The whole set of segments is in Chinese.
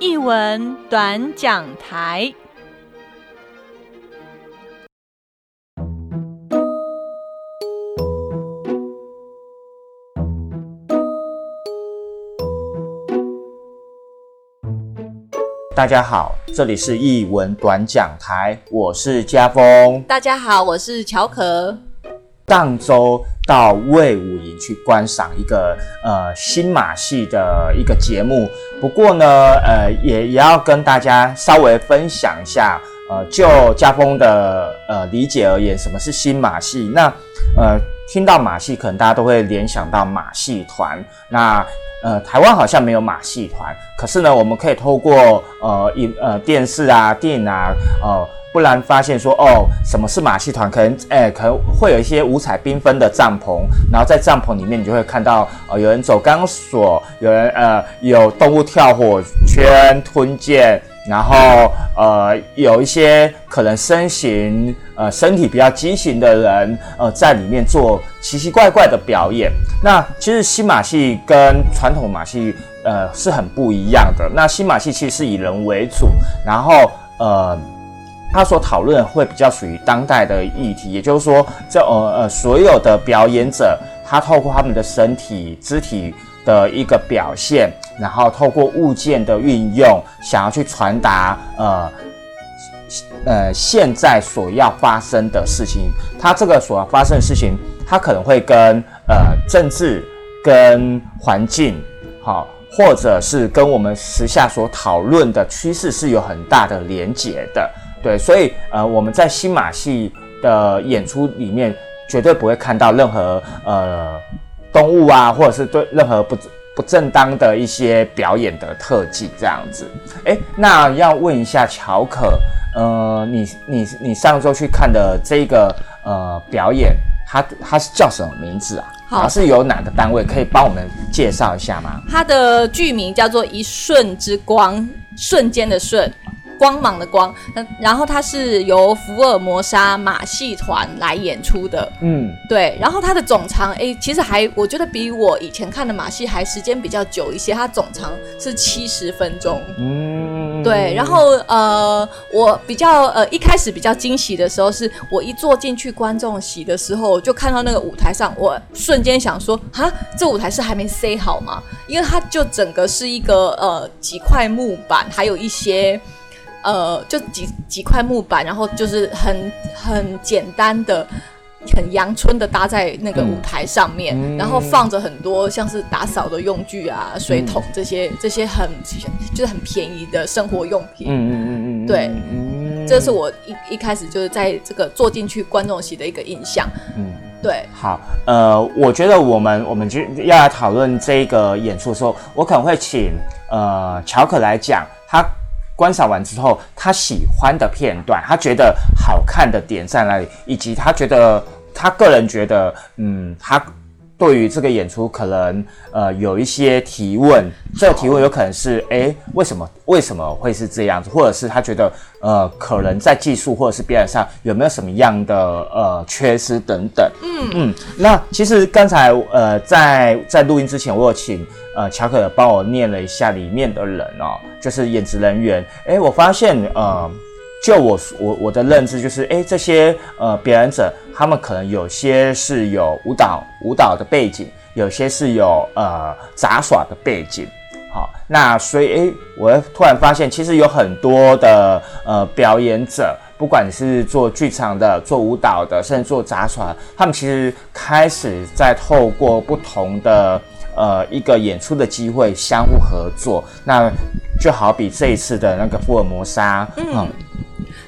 译文短讲台。大家好，这里是译文短讲台，我是家峰。大家好，我是乔可。上周到魏武营去观赏一个呃新马戏的一个节目，不过呢，呃也也要跟大家稍微分享一下，呃就家风的呃理解而言，什么是新马戏？那呃听到马戏，可能大家都会联想到马戏团。那呃台湾好像没有马戏团，可是呢，我们可以透过呃影呃电视啊、电影啊，呃。不然发现说哦，什么是马戏团？可能哎，可能会有一些五彩缤纷的帐篷，然后在帐篷里面，你就会看到呃，有人走钢索，有人呃，有动物跳火圈、吞剑，然后呃，有一些可能身形呃身体比较畸形的人呃，在里面做奇奇怪怪的表演。那其实新马戏跟传统马戏呃是很不一样的。那新马戏其实是以人为主，然后呃。他所讨论会比较属于当代的议题，也就是说，这呃呃所有的表演者，他透过他们的身体肢体的一个表现，然后透过物件的运用，想要去传达呃呃现在所要发生的事情。它这个所要发生的事情，它可能会跟呃政治、跟环境，好，或者是跟我们时下所讨论的趋势是有很大的连结的。对，所以呃，我们在新马戏的演出里面，绝对不会看到任何呃动物啊，或者是对任何不不正当的一些表演的特技这样子。哎，那要问一下乔可，呃，你你你上周去看的这个呃表演，它它是叫什么名字啊？好，是由哪个单位可以帮我们介绍一下吗？它的剧名叫做《一瞬之光》，瞬间的瞬。光芒的光，那然后它是由福尔摩沙马戏团来演出的，嗯，对，然后它的总长，哎，其实还我觉得比我以前看的马戏还时间比较久一些，它总长是七十分钟，嗯，对，然后呃，我比较呃一开始比较惊喜的时候，是我一坐进去观众席的时候，就看到那个舞台上，我瞬间想说，哈，这舞台是还没塞好吗？因为它就整个是一个呃几块木板，还有一些。呃，就几几块木板，然后就是很很简单的、很阳春的搭在那个舞台上面，然后放着很多像是打扫的用具啊、水桶这些这些很就是很便宜的生活用品。嗯嗯嗯嗯，对，这是我一一开始就是在这个坐进去观众席的一个印象。嗯，对。好，呃，我觉得我们我们就要来讨论这个演出的时候，我可能会请呃乔可来讲他。观赏完之后，他喜欢的片段，他觉得好看的点在哪里，以及他觉得他个人觉得，嗯，他对于这个演出可能呃有一些提问，这个提问有可能是，哎，为什么为什么会是这样子，或者是他觉得呃可能在技术或者是表演上有没有什么样的呃缺失等等。嗯嗯，那其实刚才呃在在录音之前，我有请。呃，乔可帮我念了一下里面的人哦，就是演职人员。哎，我发现，呃，就我我我的认知就是，哎，这些呃表演者，他们可能有些是有舞蹈舞蹈的背景，有些是有呃杂耍的背景。好，那所以，哎，我突然发现，其实有很多的呃表演者，不管是做剧场的、做舞蹈的，甚至做杂耍，他们其实开始在透过不同的。呃，一个演出的机会，相互合作，那就好比这一次的那个福尔摩沙，嗯。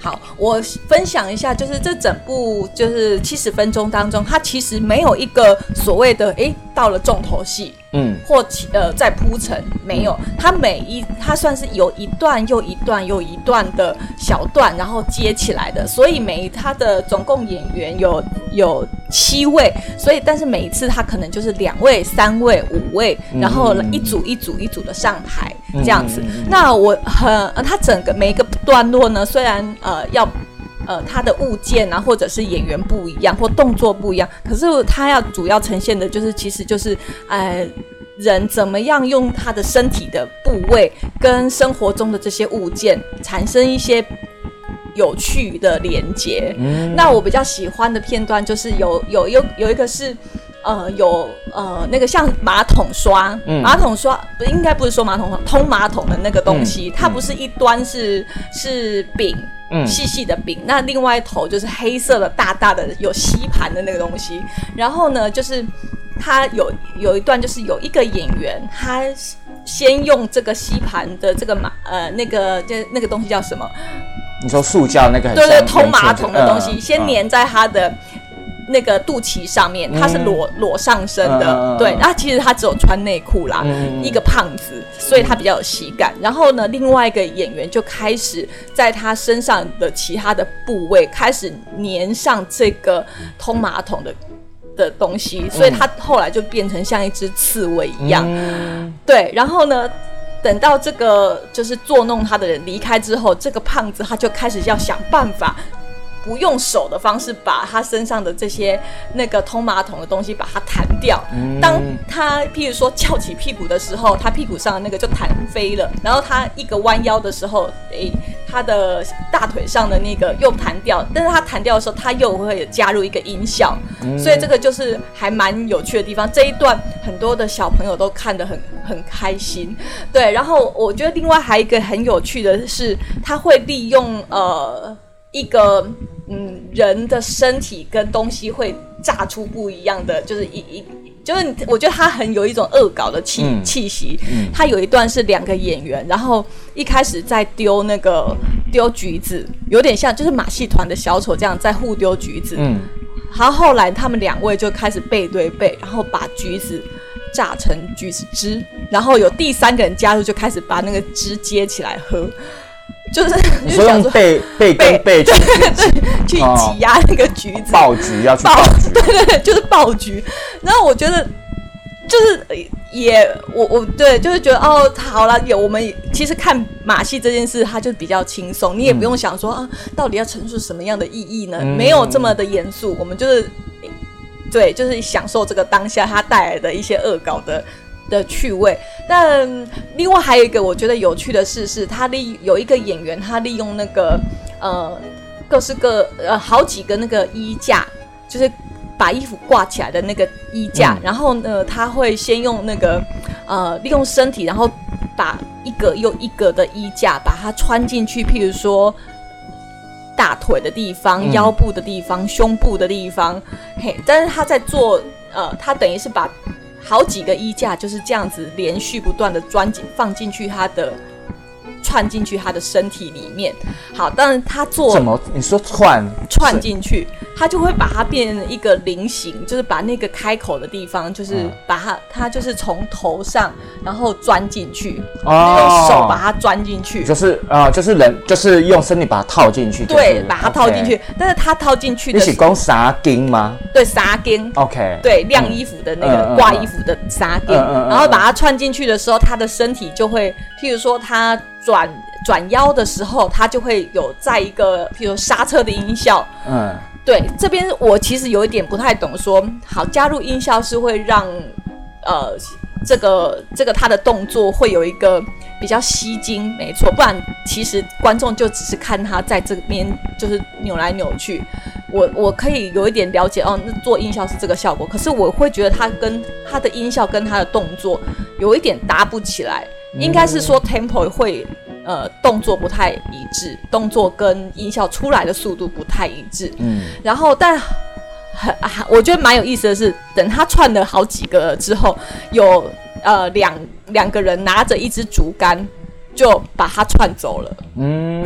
好，我分享一下，就是这整部就是七十分钟当中，它其实没有一个所谓的哎到了重头戏，嗯，或呃在铺陈，没有，它每一它算是有一段又一段又一段的小段，然后接起来的，所以每它的总共演员有有七位，所以但是每一次他可能就是两位、三位、五位，然后一组一组一组的上台这样子。那我很呃，他整个每一个段落呢，虽然。呃，要，呃，他的物件啊，或者是演员不一样，或动作不一样，可是他要主要呈现的就是，其实就是，呃，人怎么样用他的身体的部位跟生活中的这些物件产生一些有趣的连接。那我比较喜欢的片段就是有有有有一个是。呃，有呃，那个像马桶刷，马桶刷不应该不是说马桶刷，通马桶的那个东西，它不是一端是是柄，细细的柄，那另外一头就是黑色的大大的有吸盘的那个东西。然后呢，就是它有有一段就是有一个演员，他先用这个吸盘的这个马呃那个就那个东西叫什么？你说塑胶那个？对对，通马桶的东西，先粘在他的。那个肚脐上面，他是裸裸上身的，对，然后其实他只有穿内裤啦，一个胖子，所以他比较有喜感。然后呢，另外一个演员就开始在他身上的其他的部位开始粘上这个通马桶的的东西，所以他后来就变成像一只刺猬一样。对，然后呢，等到这个就是作弄他的人离开之后，这个胖子他就开始要想办法。不用手的方式把他身上的这些那个通马桶的东西把它弹掉。当他譬如说翘起屁股的时候，他屁股上的那个就弹飞了。然后他一个弯腰的时候，诶，他的大腿上的那个又弹掉。但是他弹掉的时候，他又会加入一个音效。所以这个就是还蛮有趣的地方。这一段很多的小朋友都看得很很开心。对，然后我觉得另外还有一个很有趣的是，他会利用呃。一个嗯，人的身体跟东西会炸出不一样的，就是一一，就是我觉得他很有一种恶搞的气气息。他有一段是两个演员，然后一开始在丢那个丢橘子，有点像就是马戏团的小丑这样在互丢橘子。嗯，然后后来他们两位就开始背对背，然后把橘子榨成橘子汁，然后有第三个人加入，就开始把那个汁接起来喝。就是 你说用背 背跟背去去挤压那个橘子，爆橘要去爆橘，对对对，就是爆橘。然后我觉得就是也我我对就是觉得哦，好了，有我们其实看马戏这件事，它就比较轻松，你也不用想说啊，到底要陈述什么样的意义呢？没有这么的严肃，我们就是对，就是享受这个当下它带来的一些恶搞的。的趣味，但另外还有一个我觉得有趣的事是，他利有一个演员，他利用那个呃各式各呃好几个那个衣架，就是把衣服挂起来的那个衣架，然后呢，他会先用那个呃利用身体，然后把一个又一个的衣架把它穿进去，譬如说大腿的地方、腰部的地方、胸部的地方，嘿，但是他在做呃，他等于是把。好几个衣架就是这样子连续不断的钻进放进去它的串进去他的身体里面。好，但是他做什么？你说串串进去，他就会把它变成一个菱形，就是把那个开口的地方，就是把它，它就是从头上然后钻进去，哦用手把它钻进去，就是啊，就是人就是用身体把它套进去，对，把它套进去。但是它套进去的，你是讲纱巾吗？对，纱巾。OK。对，晾衣服的那个挂衣服的纱巾，然后把它串进去的时候，他的身体就会，譬如说他。转转腰的时候，它就会有在一个，譬如刹车的音效。嗯，对，这边我其实有一点不太懂，说好加入音效是会让，呃，这个这个他的动作会有一个比较吸睛，没错，不然其实观众就只是看他在这边就是扭来扭去。我我可以有一点了解哦，那做音效是这个效果，可是我会觉得他跟他的音效跟他的动作有一点搭不起来。应该是说 tempo 会，呃，动作不太一致，动作跟音效出来的速度不太一致。嗯，然后但很，我觉得蛮有意思的是，等他串了好几个之后，有呃两两个人拿着一支竹竿就把他串走了。嗯，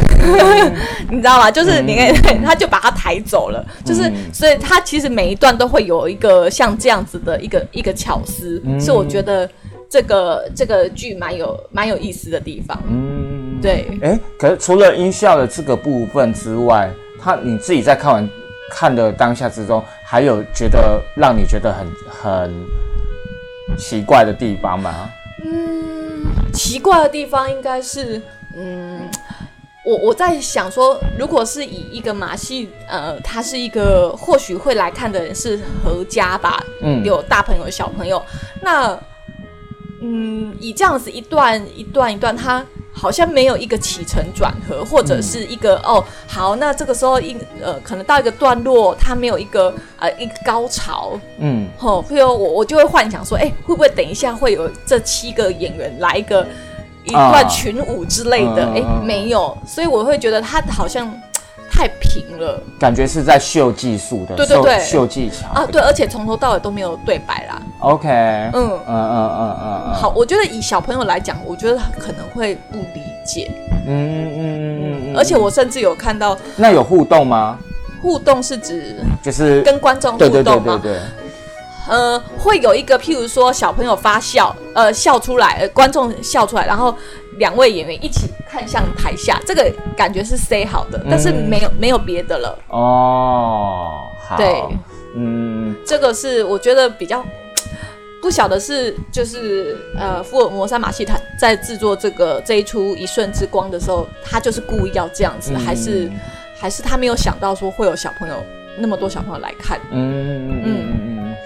你知道吗？就是你看，他就把他抬走了。就是，所以他其实每一段都会有一个像这样子的一个一个巧思，是我觉得。这个这个剧蛮有蛮有意思的地方，嗯，对，哎，可是除了音效的这个部分之外，他你自己在看完看的当下之中，还有觉得让你觉得很很奇怪的地方吗？嗯，奇怪的地方应该是，嗯，我我在想说，如果是以一个马戏，呃，他是一个或许会来看的人是合家吧，嗯，有大朋友小朋友，那。嗯，以这样子一段一段一段，它好像没有一个起承转合，或者是一个哦，好，那这个时候一呃，可能到一个段落，它没有一个呃一个高潮，嗯，吼，会有我我就会幻想说，哎，会不会等一下会有这七个演员来一个一段群舞之类的？哎，没有，所以我会觉得它好像。太平了，感觉是在秀技术的，对对对，秀技巧啊，对，而且从头到尾都没有对白啦。OK，嗯嗯嗯嗯嗯，好，我觉得以小朋友来讲，我觉得可能会不理解。嗯嗯嗯嗯，而且我甚至有看到，那有互动吗？互动是指就是跟观众互动吗？对对对对对。呃，会有一个，譬如说小朋友发笑，呃，笑出来，观众笑出来，然后两位演员一起看向台下，这个感觉是 say 好的，但是没有没有别的了。哦，好，对，嗯，这个是我觉得比较不晓得是就是呃，福尔摩沙马戏团在制作这个这一出一瞬之光的时候，他就是故意要这样子，还是还是他没有想到说会有小朋友那么多小朋友来看？嗯嗯嗯嗯。嗯，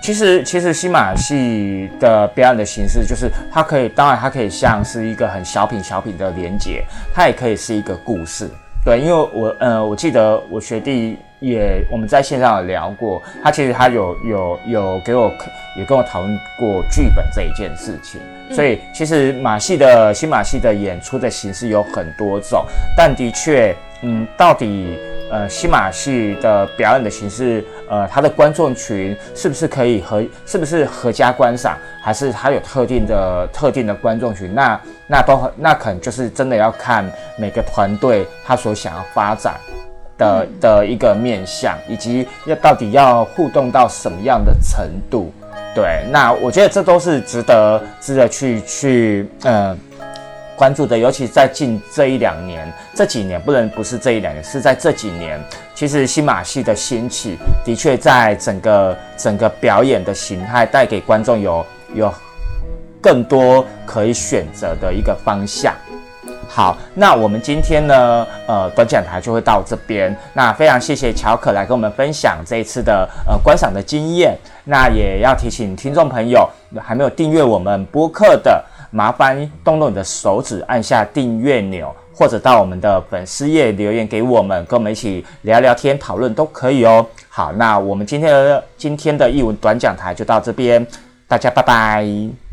其实其实新马戏的表演的形式，就是它可以，当然它可以像是一个很小品小品的连接，它也可以是一个故事。对，因为我呃，我记得我学弟也我们在线上有聊过，他其实他有有有给我也跟我讨论过剧本这一件事情。所以其实马戏的新马戏的演出的形式有很多种，但的确，嗯，到底。呃，新马戏的表演的形式，呃，它的观众群是不是可以和是不是合家观赏，还是它有特定的特定的观众群？那那都那可能就是真的要看每个团队他所想要发展的的一个面向，以及要到底要互动到什么样的程度。对，那我觉得这都是值得值得去去呃。关注的，尤其在近这一两年、这几年，不能不是这一两年，是在这几年，其实新马戏的兴起，的确在整个整个表演的形态，带给观众有有更多可以选择的一个方向。好，那我们今天呢，呃，短讲台就会到这边。那非常谢谢乔可来跟我们分享这一次的呃观赏的经验。那也要提醒听众朋友，还没有订阅我们播客的。麻烦动动你的手指，按下订阅钮，或者到我们的粉丝页留言给我们，跟我们一起聊聊天、讨论都可以哦。好，那我们今天的今天的译文短讲台就到这边，大家拜拜。